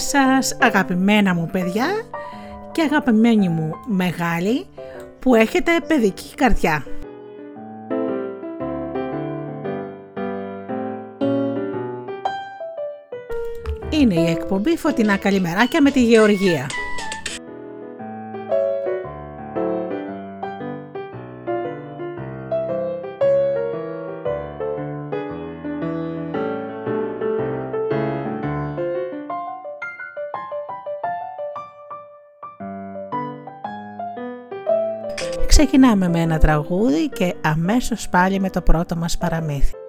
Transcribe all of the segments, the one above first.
σας αγαπημένα μου παιδιά και αγαπημένοι μου μεγάλοι που έχετε παιδική καρδιά. Είναι η εκπομπή Φωτεινά Καλημεράκια με τη Γεωργία. Ξεκινάμε με ένα τραγούδι και αμέσως πάλι με το πρώτο μας παραμύθι.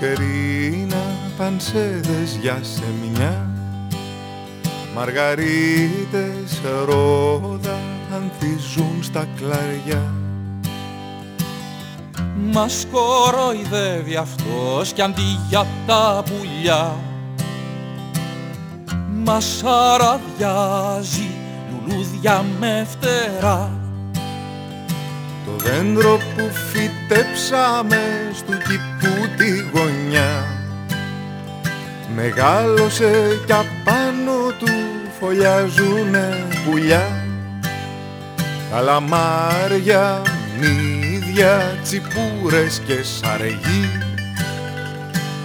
Κρίνα, πανσέδες για σεμιά Μαργαρίτες, ρόδα, ανθίζουν στα κλαριά. Μας κοροϊδεύει αυτός κι αντί για τα πουλιά. Μας αραδιάζει λουλούδια με φτερά Το δέντρο που φυτέψαμε στο κήπου τη γωνιά. Μεγάλωσε κι απάνω του φωλιάζουνε πουλιά. Καλαμάρια, μύδια, τσιπούρες και σαργοί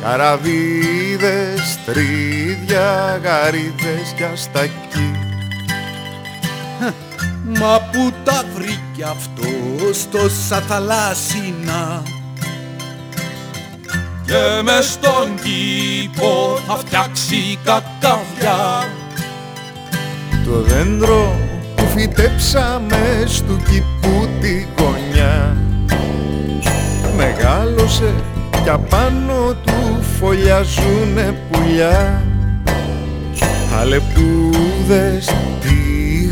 Καραβίδες, τρίδια, γαρίδες κι αστακοί Μα που τα βρήκε αυτός τόσα θαλάσσινα και με στον κήπο θα φτιάξει κακαβιά Το δέντρο που φυτέψαμε στο κήπου τη γωνιά Μεγάλωσε κι απάνω του φωλιάζουνε πουλιά. Αλεπούδες,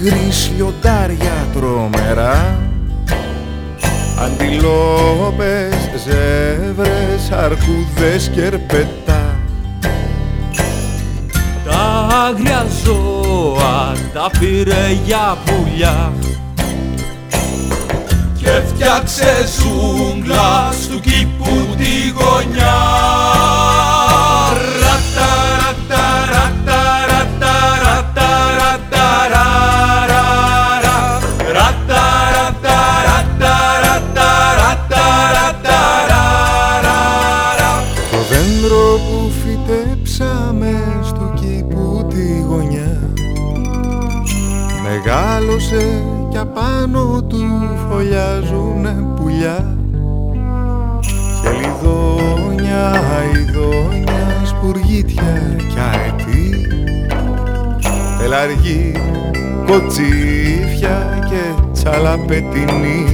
τίγρης, λιοντάρια τρομερά. Αντιλόπες, ζεύρες, αρκούδες και ερπετά. Τα άγρια ζώα τα πήρε για πουλιά. Και φτιάξε ζούγκλας του κήπου τη γωνιά. Μεγάλωσε κι απάνω του φωλιάζουνε πουλιά. Χελιδόνια, αηδόνια, σπουργίτια κι αετή. Πελαργή, κοτσίφια και τσαλαπετινή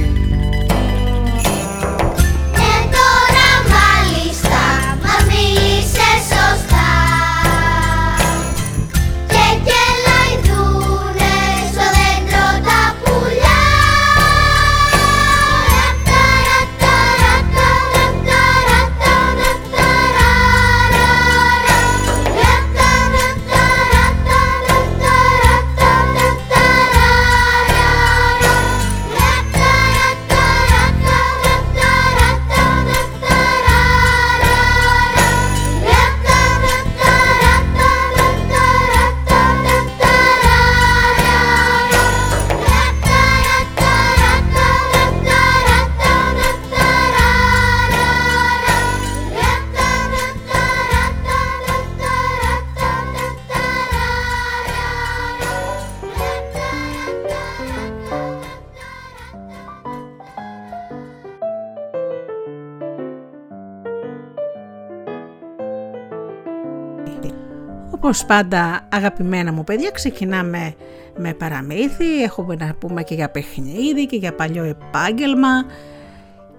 Όπως πάντα αγαπημένα μου παιδιά ξεκινάμε με παραμύθι, έχουμε να πούμε και για παιχνίδι και για παλιό επάγγελμα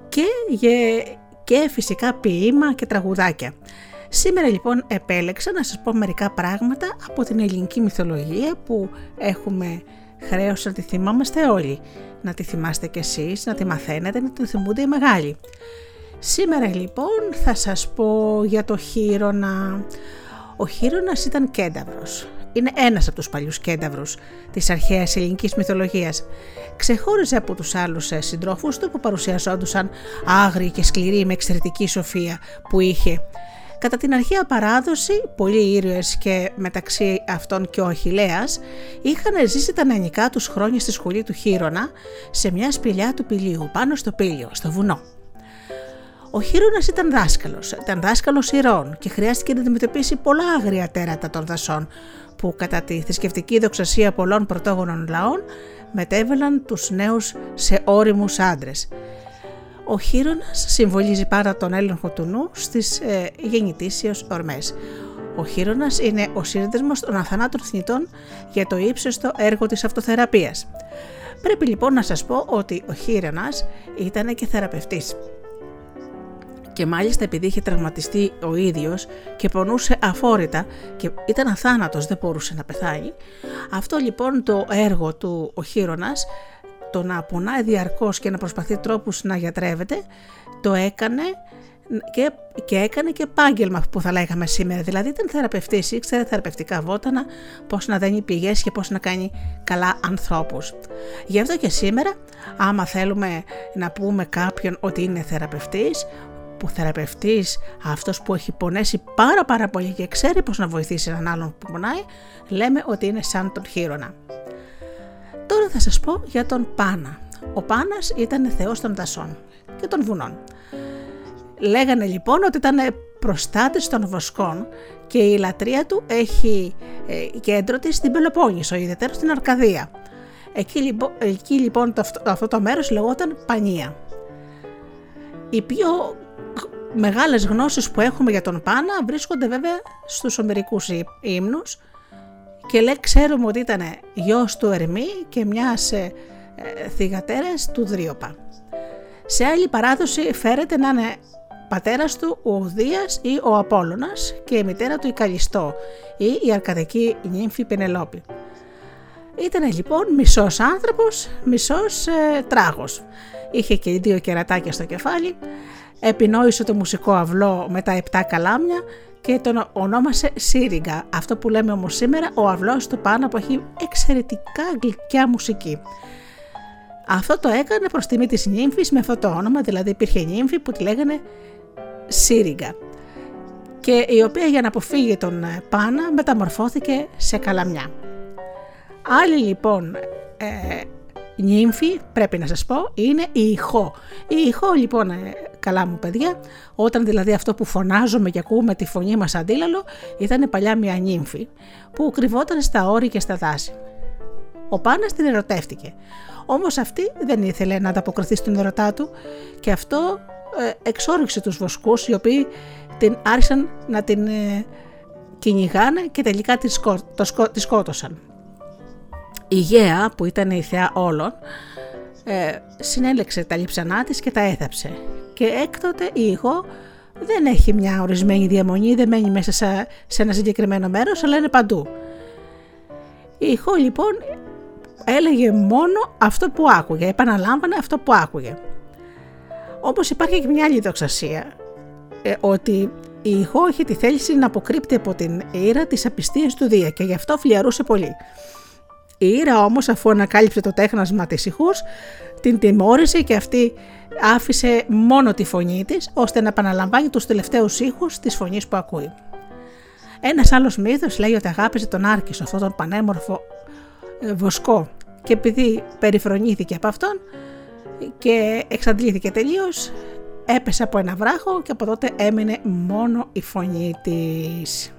και, για- και φυσικά ποίημα και τραγουδάκια. Σήμερα λοιπόν επέλεξα να σας πω μερικά πράγματα από την ελληνική μυθολογία που έχουμε χρέος να τη θυμάμαστε όλοι. Να τη θυμάστε κι εσείς, να τη μαθαίνετε, να τη θυμούνται οι μεγάλοι. Σήμερα λοιπόν θα σας πω για το Χείρονα. Ο Χείρονας ήταν κένταυρος. Είναι ένας από τους παλιούς κένταυρους της αρχαίας ελληνικής μυθολογίας. Ξεχώριζε από τους άλλους ε, συντρόφους του που παρουσιαζόντουσαν άγριοι και σκληροί με εξαιρετική σοφία που είχε. Κατά την αρχαία παράδοση, πολλοί ήρωες και μεταξύ αυτών και ο Αχιλέας είχαν ζήσει τα νεανικά τους χρόνια στη σχολή του Χείρονα σε μια σπηλιά του πηλίου πάνω στο πήλιο, στο βουνό. Ο Χείρονα ήταν δάσκαλος, ήταν δάσκαλος ηρών και χρειάστηκε να αντιμετωπίσει πολλά άγρια τέρατα των δασών που κατά τη θρησκευτική δοξασία πολλών πρωτόγονων λαών μετέβαιναν τους νέους σε όριμους άντρες. Ο Χείρονας συμβολίζει πάρα τον έλεγχο του νου στις ε, γεννητήσιες ορμές. Ο Χείρονας είναι ο σύνδεσμος των αθανάτων θνητών για το ύψιστο έργο της αυτοθεραπείας. Πρέπει λοιπόν να σας πω ότι ο Χείρονας ήταν και θεραπευτής και μάλιστα επειδή είχε τραυματιστεί ο ίδιος και πονούσε αφόρητα και ήταν αθάνατος, δεν μπορούσε να πεθάνει, αυτό λοιπόν το έργο του ο Χείρονας, το να πονάει διαρκώς και να προσπαθεί τρόπους να γιατρεύεται, το έκανε και, και έκανε και επάγγελμα που θα λέγαμε σήμερα. Δηλαδή ήταν θεραπευτής, ήξερε θεραπευτικά βότανα, πώς να δένει πηγές και πώς να κάνει καλά ανθρώπους. Γι' αυτό και σήμερα, άμα θέλουμε να πούμε κάποιον ότι είναι θεραπευτής, που θεραπευτής, αυτός που έχει πονέσει πάρα πάρα πολύ και ξέρει πώς να βοηθήσει έναν άλλον που πονάει, λέμε ότι είναι σαν τον Χείρονα. Τώρα θα σας πω για τον Πάνα. Ο Πάνας ήταν θεός των δασών και των βουνών. Λέγανε λοιπόν ότι ήταν προστάτης των βοσκών και η λατρεία του έχει ε, κέντρο της στην Πελοπόννησο, ιδιαίτερα στην Αρκαδία. Εκεί λοιπόν, εκεί, λοιπόν το, αυτό το μέρος λεγόταν Πανία. Η πιο μεγάλες γνώσεις που έχουμε για τον Πάνα βρίσκονται βέβαια στους ομερικούς ύμνους και λέει ξέρουμε ότι ήταν γιος του Ερμή και μιας ε, ε, θυγατέρας του Δρίωπα. Σε άλλη παράδοση φέρεται να είναι πατέρας του ο Ουδίας ή ο Απόλλωνας και η μητέρα του η Καλιστό ή η αρκαδική νύμφη Πενελόπη. Ήταν λοιπόν μισός άνθρωπος, μισός ε, τράγος. Είχε και δύο κερατάκια στο κεφάλι, επινόησε το μουσικό αυλό με τα επτά καλάμια και τον ονόμασε Σύριγκα, αυτό που λέμε όμως σήμερα ο αυλός του πάνω που έχει εξαιρετικά γλυκιά μουσική. Αυτό το έκανε προς τιμή της νύμφης με αυτό το όνομα, δηλαδή υπήρχε νύμφη που τη λέγανε Σύριγκα και η οποία για να αποφύγει τον Πάνα μεταμορφώθηκε σε καλαμιά. Άλλη λοιπόν ε, νύμφη, πρέπει να σας πω, είναι η ηχό. Η ηχό λοιπόν, ε, καλά μου παιδιά, όταν δηλαδή αυτό που φωνάζουμε και ακούμε τη φωνή μας αντίλαλο, ήταν παλιά μια νύμφη που κρυβόταν στα όρη και στα δάση. Ο Πάνας την ερωτεύτηκε. Όμως αυτή δεν ήθελε να ανταποκριθεί στον ερωτά του και αυτό ε, εξόριξε τους βοσκούς οι οποίοι την άρχισαν να την ε, κυνηγάνε και τελικά τη, τη σκότωσαν. Η Γέα που ήταν η θεά όλων ε, συνέλεξε τα λειψανά της και τα έθαψε και έκτοτε η ηχό δεν έχει μια ορισμένη διαμονή, δεν μένει μέσα σε, σε ένα συγκεκριμένο μέρος αλλά είναι παντού. Η ηχό λοιπόν έλεγε μόνο αυτό που άκουγε, επαναλάμβανε αυτό που άκουγε. Όπως υπάρχει και μια άλλη δοξασία, ε, ότι η ηχό είχε τη θέληση να αποκρύπτει από την ήρα τις απιστίες του Δία και γι' αυτό φλιαρούσε πολύ. Η Ήρα όμως αφού ανακάλυψε το τέχνασμα της ηχούς, την τιμώρησε και αυτή άφησε μόνο τη φωνή της, ώστε να επαναλαμβάνει τους τελευταίους ήχους της φωνής που ακούει. Ένας άλλος μύθος λέει ότι αγάπησε τον Άρκισο, αυτόν τον πανέμορφο ε, βοσκό και επειδή περιφρονήθηκε από αυτόν και εξαντλήθηκε τελείως, έπεσε από ένα βράχο και από τότε έμεινε μόνο η φωνή της.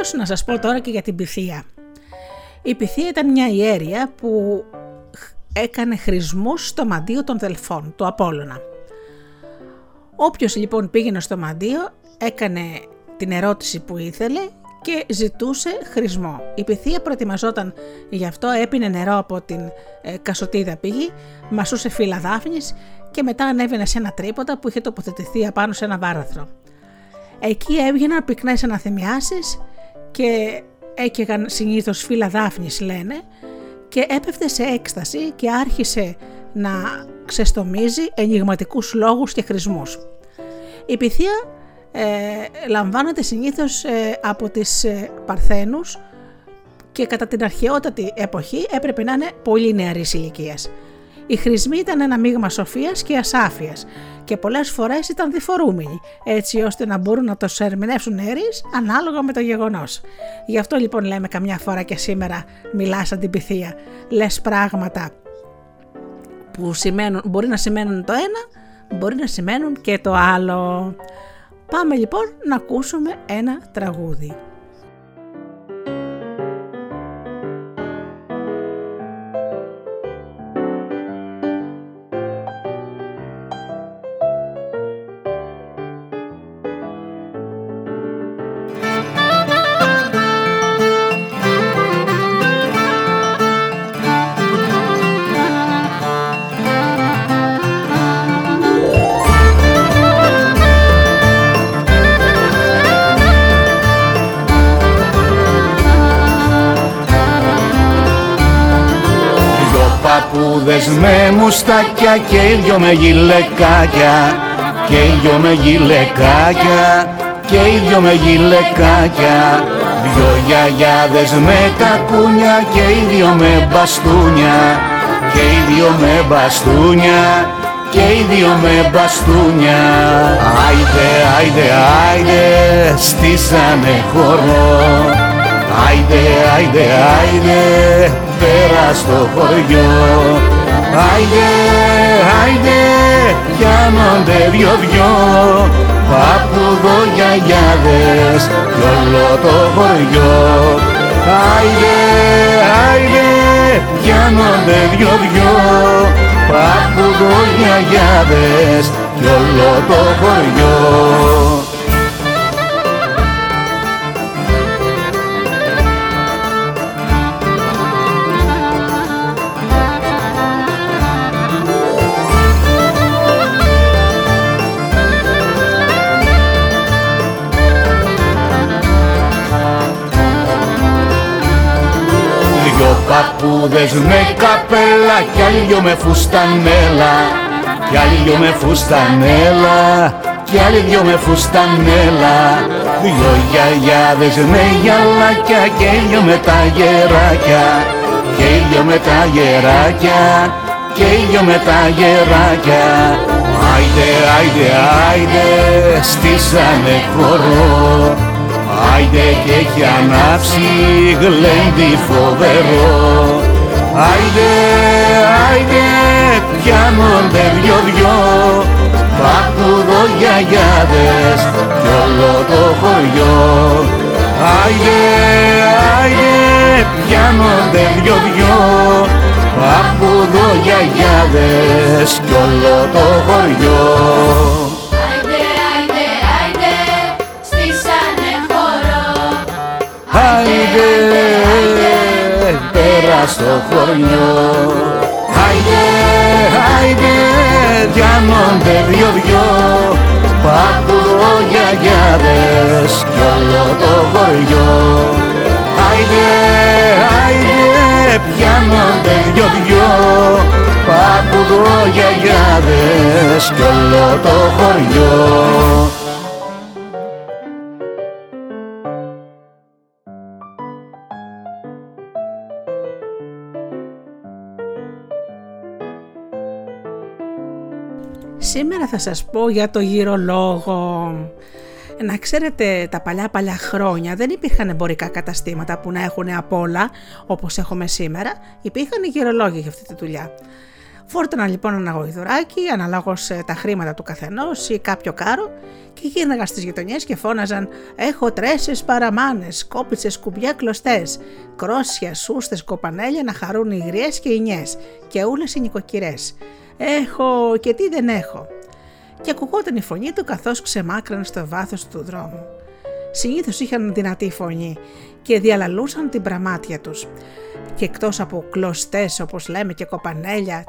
Τέλος να σας πω τώρα και για την Πυθία. Η Πυθία ήταν μια ιέρια που έκανε χρησμούς στο μαντίο των Δελφών, του Απόλλωνα. Όποιος λοιπόν πήγαινε στο μαντίο έκανε την ερώτηση που ήθελε και ζητούσε χρησμό. Η Pythia προετοιμαζόταν γι' αυτό, έπινε νερό από την ε, κασοτίδα πηγή, μασούσε φύλλα δάφνης και μετά ανέβαινε σε ένα τρίποντα που είχε τοποθετηθεί απάνω σε ένα βάραθρο. Εκεί έβγαιναν πυκνές αναθεμιάσεις και έκαιγαν συνήθως φύλλα δάφνης λένε και έπεφτε σε έκσταση και άρχισε να ξεστομίζει ενηγματικούς λόγους και χρησμούς. Η πυθία ε, λαμβάνεται συνήθως ε, από τις ε, Παρθένους και κατά την αρχαιότατη εποχή έπρεπε να είναι πολύ νεαρής ηλικίας. Οι χρησμοί ήταν ένα μείγμα σοφίας και ασάφειας και πολλές φορές ήταν διφορούμενοι, έτσι ώστε να μπορούν να το ερμηνεύσουν νεαρείς ανάλογα με το γεγονός. Γι' αυτό λοιπόν λέμε καμιά φορά και σήμερα μιλάς σαν την πυθία, λες πράγματα που σημαίνουν, μπορεί να σημαίνουν το ένα, μπορεί να σημαίνουν και το άλλο. Πάμε λοιπόν να ακούσουμε ένα τραγούδι. Παππούδες με μουστάκια και ήλιο με γυλεκάκια και ήλιο με γυλεκάκια και ήλιο με γυλεκάκια Δυο γιαγιάδες με κακούνια και ίδιο με μπαστούνια. Και ίδιο με μπαστούνια και ίδιο με μπαστούνια. Άιντε, άιντε, άιντε, στήσανε χώρο. Άιντε, άιντε, άιντε, πέρα στο χωριό. Άιντε, άιντε, πιάνονται δυο-δυο Παππουδογιαγιάδες κι όλο το χωριό. Άιντε, άιντε, πιάνονται δυο-δυο Παππουδογιαγιάδες κι όλο το χωριό παππούδες με καπέλα κι άλλοι δυο με φουστανέλα. Κι άλλοι δυο με φουστανέλα κι άλλοι δυο με φουστανέλα. Δυο γιαγιάδες με γυαλάκια και δυο με τα γεράκια. Και δυο με τα γεράκια και δυο με τα γεράκια. Άιντε, άιντε, άιντε, στήσανε χορό. Άιντε και έχει ανάψει γλέντι φοβερό Άιντε, άιντε, πιάνονται δυο-δυο Παππουδογιαγιάδες κι όλο το χωριό Άιντε, άιντε, πιάνονται δυο-δυο Παππουδογιαγιάδες κι όλο το χωριό Άιντε, άιντε, άιντε, στήσανε χώρο. Άιντε, πέρα στο χωριό. Άιντε, άιντε, διάνονται δυο-δυο Παππουδογιαγιάδες κι όλο το χωριό. Άιντε, άιντε, πιάνονται δυο-δυο Παππουδογιαγιάδες κι όλο το χωριό Σήμερα θα σας πω για το γυρολόγο. Να ξέρετε τα παλιά παλιά χρόνια δεν υπήρχαν εμπορικά καταστήματα που να έχουν απ' όλα όπως έχουμε σήμερα. Υπήρχαν οι γυρολόγοι για αυτή τη δουλειά. Φόρτωνα λοιπόν ένα γοηδουράκι, αναλόγω ε, τα χρήματα του καθενός ή κάποιο κάρο, και γύρναγαν στις γειτονιές και φώναζαν: Έχω τρέσεις παραμάνες, κόπιτσες κουμπιά κλωστές, κρόσια, σούστες, κοπανέλια να χαρούν οι γριέ και οι νιές, και όλε οι νοικοκυρές. Έχω και τι δεν έχω. Και ακουγόταν η φωνή του καθώς ξεμάκρανε στο βάθος του δρόμου. Συνήθως είχαν δυνατή φωνή και διαλαλούσαν την πραμάτια τους. Και εκτός από κλωστές όπως λέμε και κοπανέλια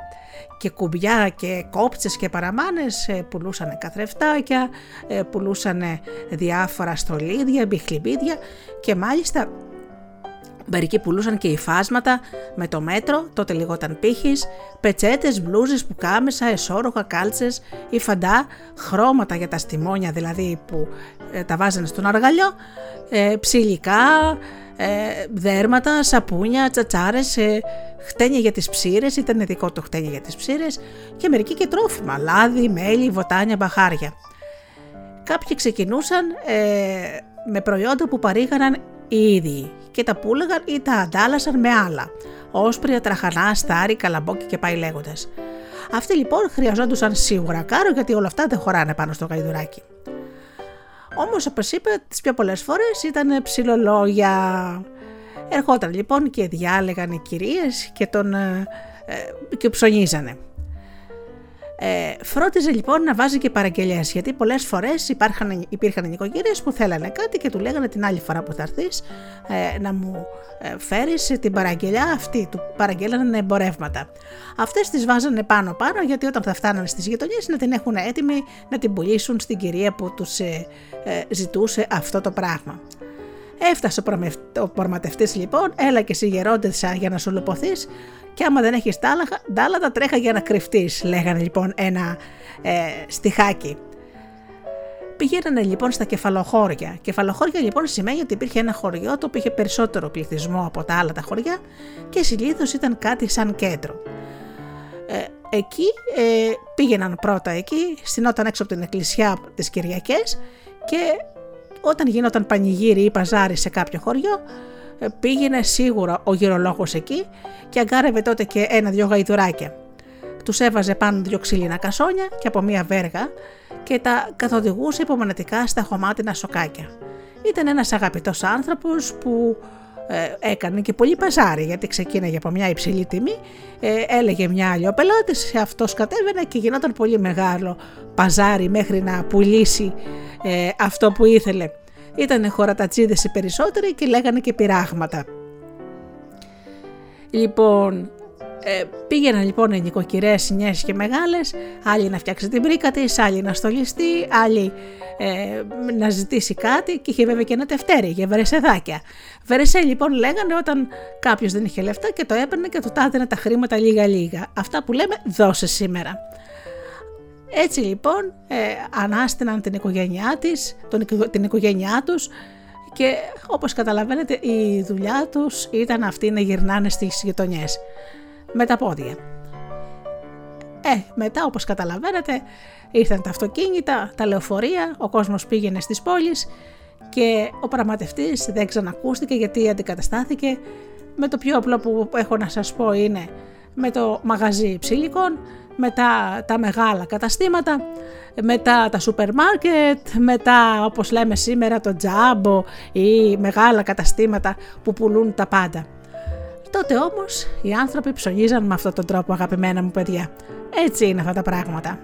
και κουμπιά και κόψες και παραμάνες ε, πουλούσαν καθρεφτάκια, ε, πουλούσαν διάφορα στολίδια, μπιχλιμπίδια και μάλιστα Μερικοί πουλούσαν και υφάσματα με το μέτρο, τότε λιγόταν πύχης, πετσέτες, μπλούζες, πουκάμεσα, εσόρουχα, κάλτσες ή φαντά, χρώματα για τα στιμόνια δηλαδή που ε, τα βάζανε στον αργαλιό, ε, ψηλικά, ε, δέρματα, σαπούνια, τσατσάρες, ε, χτένια για τις ψήρες, ήταν δικό το χτένια για τις ψήρες και μερικοί και τρόφιμα, λάδι, μέλι, βοτάνια, μπαχάρια. Κάποιοι ξεκινούσαν ε, με προϊόντα που παρήγαναν οι ίδιοι και τα πούλεγαν ή τα αντάλλασαν με άλλα, όσπρια, τραχανά, στάρι, καλαμπόκι και πάει λέγοντας. Αυτοί λοιπόν χρειαζόντουσαν σίγουρα κάρο γιατί όλα αυτά δεν χωράνε πάνω στο γαϊδουράκι. Όμως, όπως είπε, τις πιο πολλές φορές ήταν ψιλολόγια. Ερχόταν λοιπόν και διάλεγαν οι κυρίες και τον ε, ε, και ψωνίζανε. Ε, φρόντιζε λοιπόν να βάζει και παραγγελίες, γιατί πολλές φορές υπήρχαν νοικοκυρίες που θέλανε κάτι και του λέγανε την άλλη φορά που θα έρθεις ε, να μου ε, φέρεις την παραγγελιά αυτή. Του παραγγέλνανε εμπορεύματα. Αυτές τις βάζανε πάνω-πάνω, γιατί όταν θα φτάνανε στις γειτονιές να την έχουν έτοιμη να την πουλήσουν στην κυρία που τους ε, ε, ζητούσε αυτό το πράγμα. Έφτασε ο προμηθευτή λοιπόν, έλα και εσύ γερόντεσα για να σου λουποθείς, και άμα δεν έχεις τάλατα τρέχα για να κρυφτείς, λέγανε λοιπόν ένα ε, στιχάκι. Πηγαίνανε λοιπόν στα κεφαλοχώρια. Κεφαλοχώρια λοιπόν σημαίνει ότι υπήρχε ένα χωριό το οποίο είχε περισσότερο πληθυσμό από τα άλλα τα χωριά και συνήθως ήταν κάτι σαν κέντρο. Ε, εκεί ε, πήγαιναν πρώτα εκεί, στυνόταν έξω από την εκκλησιά τις Κυριακές και όταν γινόταν πανηγύρι ή παζάρι σε κάποιο χωριό ε, πήγαινε σίγουρα ο γυρολόγος εκεί και αγκάρευε τότε και ένα-δυο γαϊδουράκια. Τους έβαζε πάνω δυο ξύλινα κασόνια και από μία βέργα και τα καθοδηγούσε υπομονετικά στα χωμάτινα σοκάκια. Ήταν ένας αγαπητός άνθρωπος που ε, έκανε και πολύ παζάρι γιατί ξεκίναγε από μια υψηλή τιμή, ε, έλεγε μια άλλη ο πελάτης, αυτός κατέβαινε και γινόταν πολύ μεγάλο παζάρι μέχρι να πουλήσει ε, αυτό που ήθελε. Ήταν χωρατατσίδες οι περισσότεροι και λέγανε και πειράγματα. Λοιπόν, ε, πήγαιναν λοιπόν οι νοικοκυρές νιέ και μεγάλες, άλλοι να φτιάξει την πρίκα της, άλλοι να στολιστεί, άλλοι ε, να ζητήσει κάτι και είχε βέβαια και ένα τευτέρι για βερεσεδάκια. Βερεσέ λοιπόν λέγανε όταν κάποιος δεν είχε λεφτά και το έπαιρνε και του τάδαινε τα χρήματα λίγα-λίγα. Αυτά που λέμε δώσε σήμερα. Έτσι λοιπόν ε, ανάστηναν την οικογένειά της, τον, την οικογένειά τους και όπως καταλαβαίνετε η δουλειά τους ήταν αυτή να γυρνάνε στις γειτονιές με τα πόδια. Ε, μετά όπως καταλαβαίνετε ήρθαν τα αυτοκίνητα, τα λεωφορεία, ο κόσμος πήγαινε στις πόλεις και ο πραγματευτής δεν ξανακούστηκε γιατί αντικαταστάθηκε με το πιο απλό που έχω να σας πω είναι με το μαγαζί ψήλικων μετά τα μεγάλα καταστήματα, μετά τα σούπερ μάρκετ, μετά όπως λέμε σήμερα το τζάμπο ή μεγάλα καταστήματα που πουλούν τα πάντα. Τότε όμως οι άνθρωποι ψωνίζαν με αυτόν τον τρόπο αγαπημένα μου παιδιά. Έτσι είναι αυτά τα πράγματα.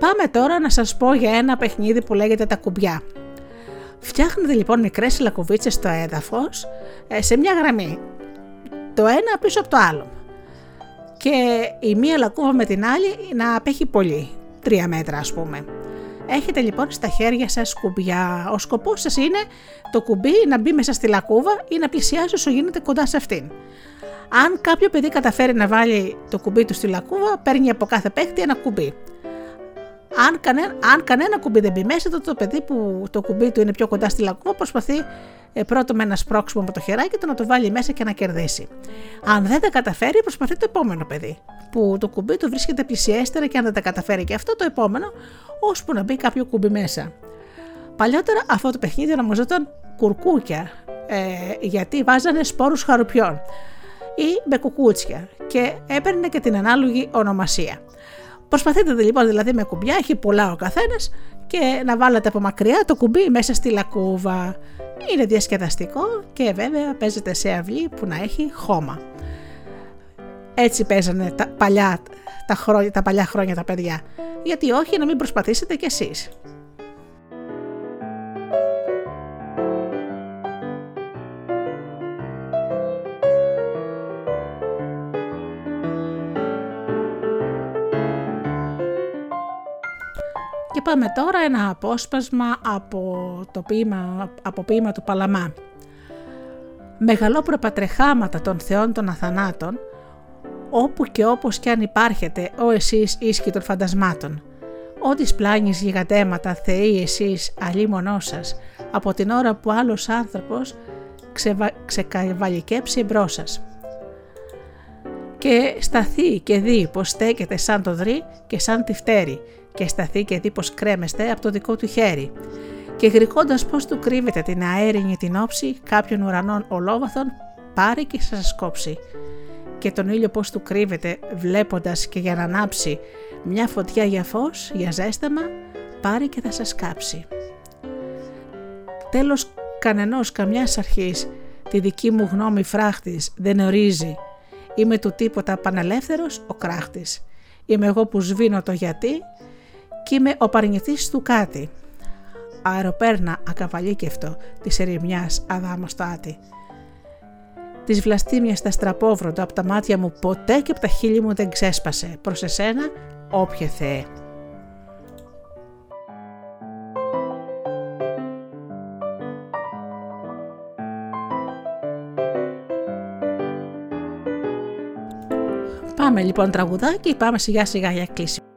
Πάμε τώρα να σας πω για ένα παιχνίδι που λέγεται τα κουμπιά. Φτιάχνετε λοιπόν μικρές λακκουβίτσες στο έδαφος ε, σε μια γραμμή. Το ένα πίσω από το άλλο. Και η μία λακκούβα με την άλλη να απέχει πολύ. Τρία μέτρα ας πούμε. Έχετε λοιπόν στα χέρια σας κουμπιά. Ο σκοπός σας είναι το κουμπί να μπει μέσα στη λακκούβα ή να πλησιάσει όσο γίνεται κοντά σε αυτήν. Αν κάποιο παιδί καταφέρει να βάλει το κουμπί του στη λακκούβα, παίρνει από κάθε παίχτη ένα κουμπί. Αν, κανένα, αν κανένα κουμπί δεν μπει μέσα, τότε το παιδί που το κουμπί του είναι πιο κοντά στη λακκούβα προσπαθεί ε, πρώτο με ένα σπρώξιμο με το χεράκι του να το βάλει μέσα και να κερδίσει. Αν δεν τα καταφέρει, προσπαθεί το επόμενο παιδί, που το κουμπί του βρίσκεται πλησιέστερα και αν δεν τα καταφέρει και αυτό το επόμενο, ώσπου να μπει κάποιο κουμπί μέσα. Παλιότερα αυτό το παιχνίδι ονομαζόταν κουρκούκια, ε, γιατί βάζανε σπόρους χαρουπιών ή με κουκούτσια και έπαιρνε και την ανάλογη ονομασία. Προσπαθείτε λοιπόν δηλαδή με κουμπιά, έχει πολλά ο καθένας και να βάλετε από μακριά το κουμπί μέσα στη λακκούβα. Είναι διασκεδαστικό και βέβαια παίζεται σε αυλή που να έχει χώμα. Έτσι παίζανε τα παλιά, τα, χρόνια, τα παλιά χρόνια τα παιδιά. Γιατί όχι να μην προσπαθήσετε κι εσείς. Και πάμε τώρα ένα απόσπασμα από το ποίημα, από ποίημα του Παλαμά. Μεγαλό πατρεχάματα των θεών των αθανάτων, όπου και όπως κι αν υπάρχετε, ο εσείς ίσκη των φαντασμάτων. Ό,τι σπλάνεις γιγαντέματα, θεοί εσείς, αλλήμονό σας, από την ώρα που άλλος άνθρωπος ξεβα... ξεκαβαλικέψει εμπρός σας. Και σταθεί και δει πως στέκεται σαν το δρύ και σαν τη φτέρη και σταθεί και δει πως κρέμεστε από το δικό του χέρι και γρικώντας πως του κρύβεται την αέρινη την όψη κάποιων ουρανών ολόβαθων πάρει και σας κόψει και τον ήλιο πως του κρύβεται βλέποντας και για να ανάψει μια φωτιά για φως, για ζέσταμα, πάρει και θα σας κάψει. Τέλος κανενός καμιάς αρχής τη δική μου γνώμη φράχτης δεν ορίζει. Είμαι του τίποτα πανελεύθερος ο κράχτης. Είμαι εγώ που σβήνω το γιατί και είμαι ο παρνηθής του κάτι. Αεροπέρνα ακαβαλίκευτο της ερημιάς αδάμαστο άτι. Της βλαστήμιας στα στραπόβροντα από τα μάτια μου ποτέ και από τα χείλη μου δεν ξέσπασε προς εσένα όποια Θεέ. Πάμε λοιπόν τραγουδάκι, πάμε σιγά σιγά για κλείσιμο.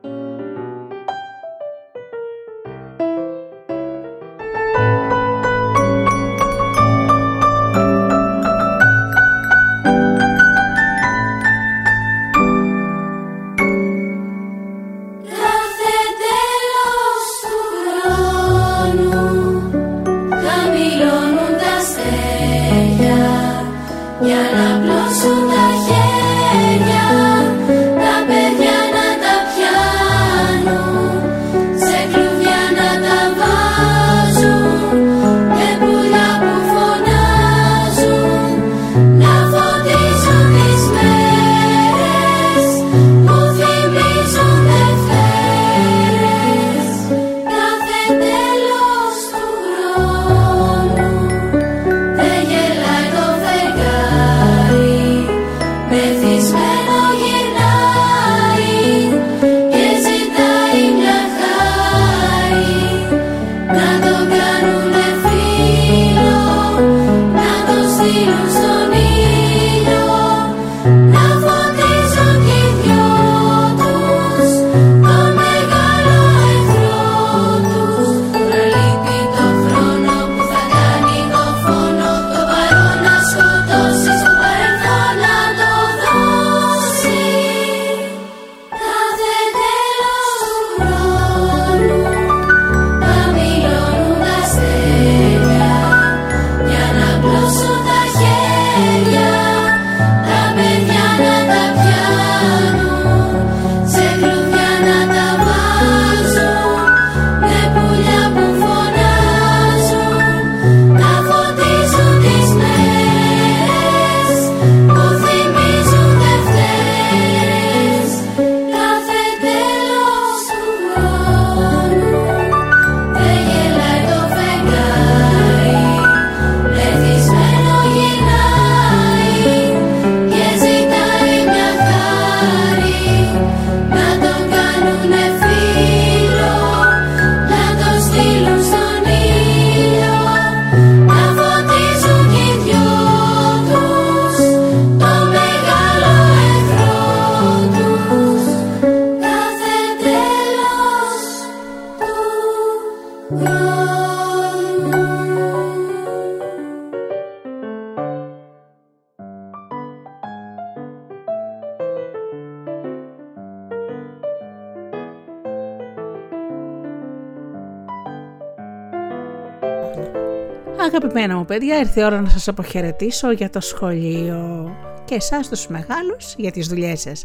Αγαπημένα μου παιδιά, ήρθε η ώρα να σας αποχαιρετήσω για το σχολείο και εσάς τους μεγάλους για τις δουλειές σας.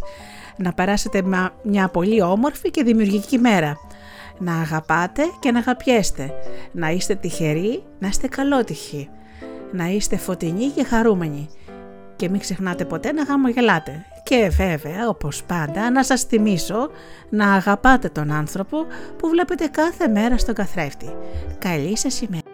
Να περάσετε μια πολύ όμορφη και δημιουργική μέρα. Να αγαπάτε και να αγαπιέστε. Να είστε τυχεροί, να είστε καλότυχοι. Να είστε φωτεινοί και χαρούμενοι. Και μην ξεχνάτε ποτέ να γαμογελάτε. Και βέβαια, όπως πάντα, να σας θυμίσω να αγαπάτε τον άνθρωπο που βλέπετε κάθε μέρα στον καθρέφτη. Καλή σας ημέρα.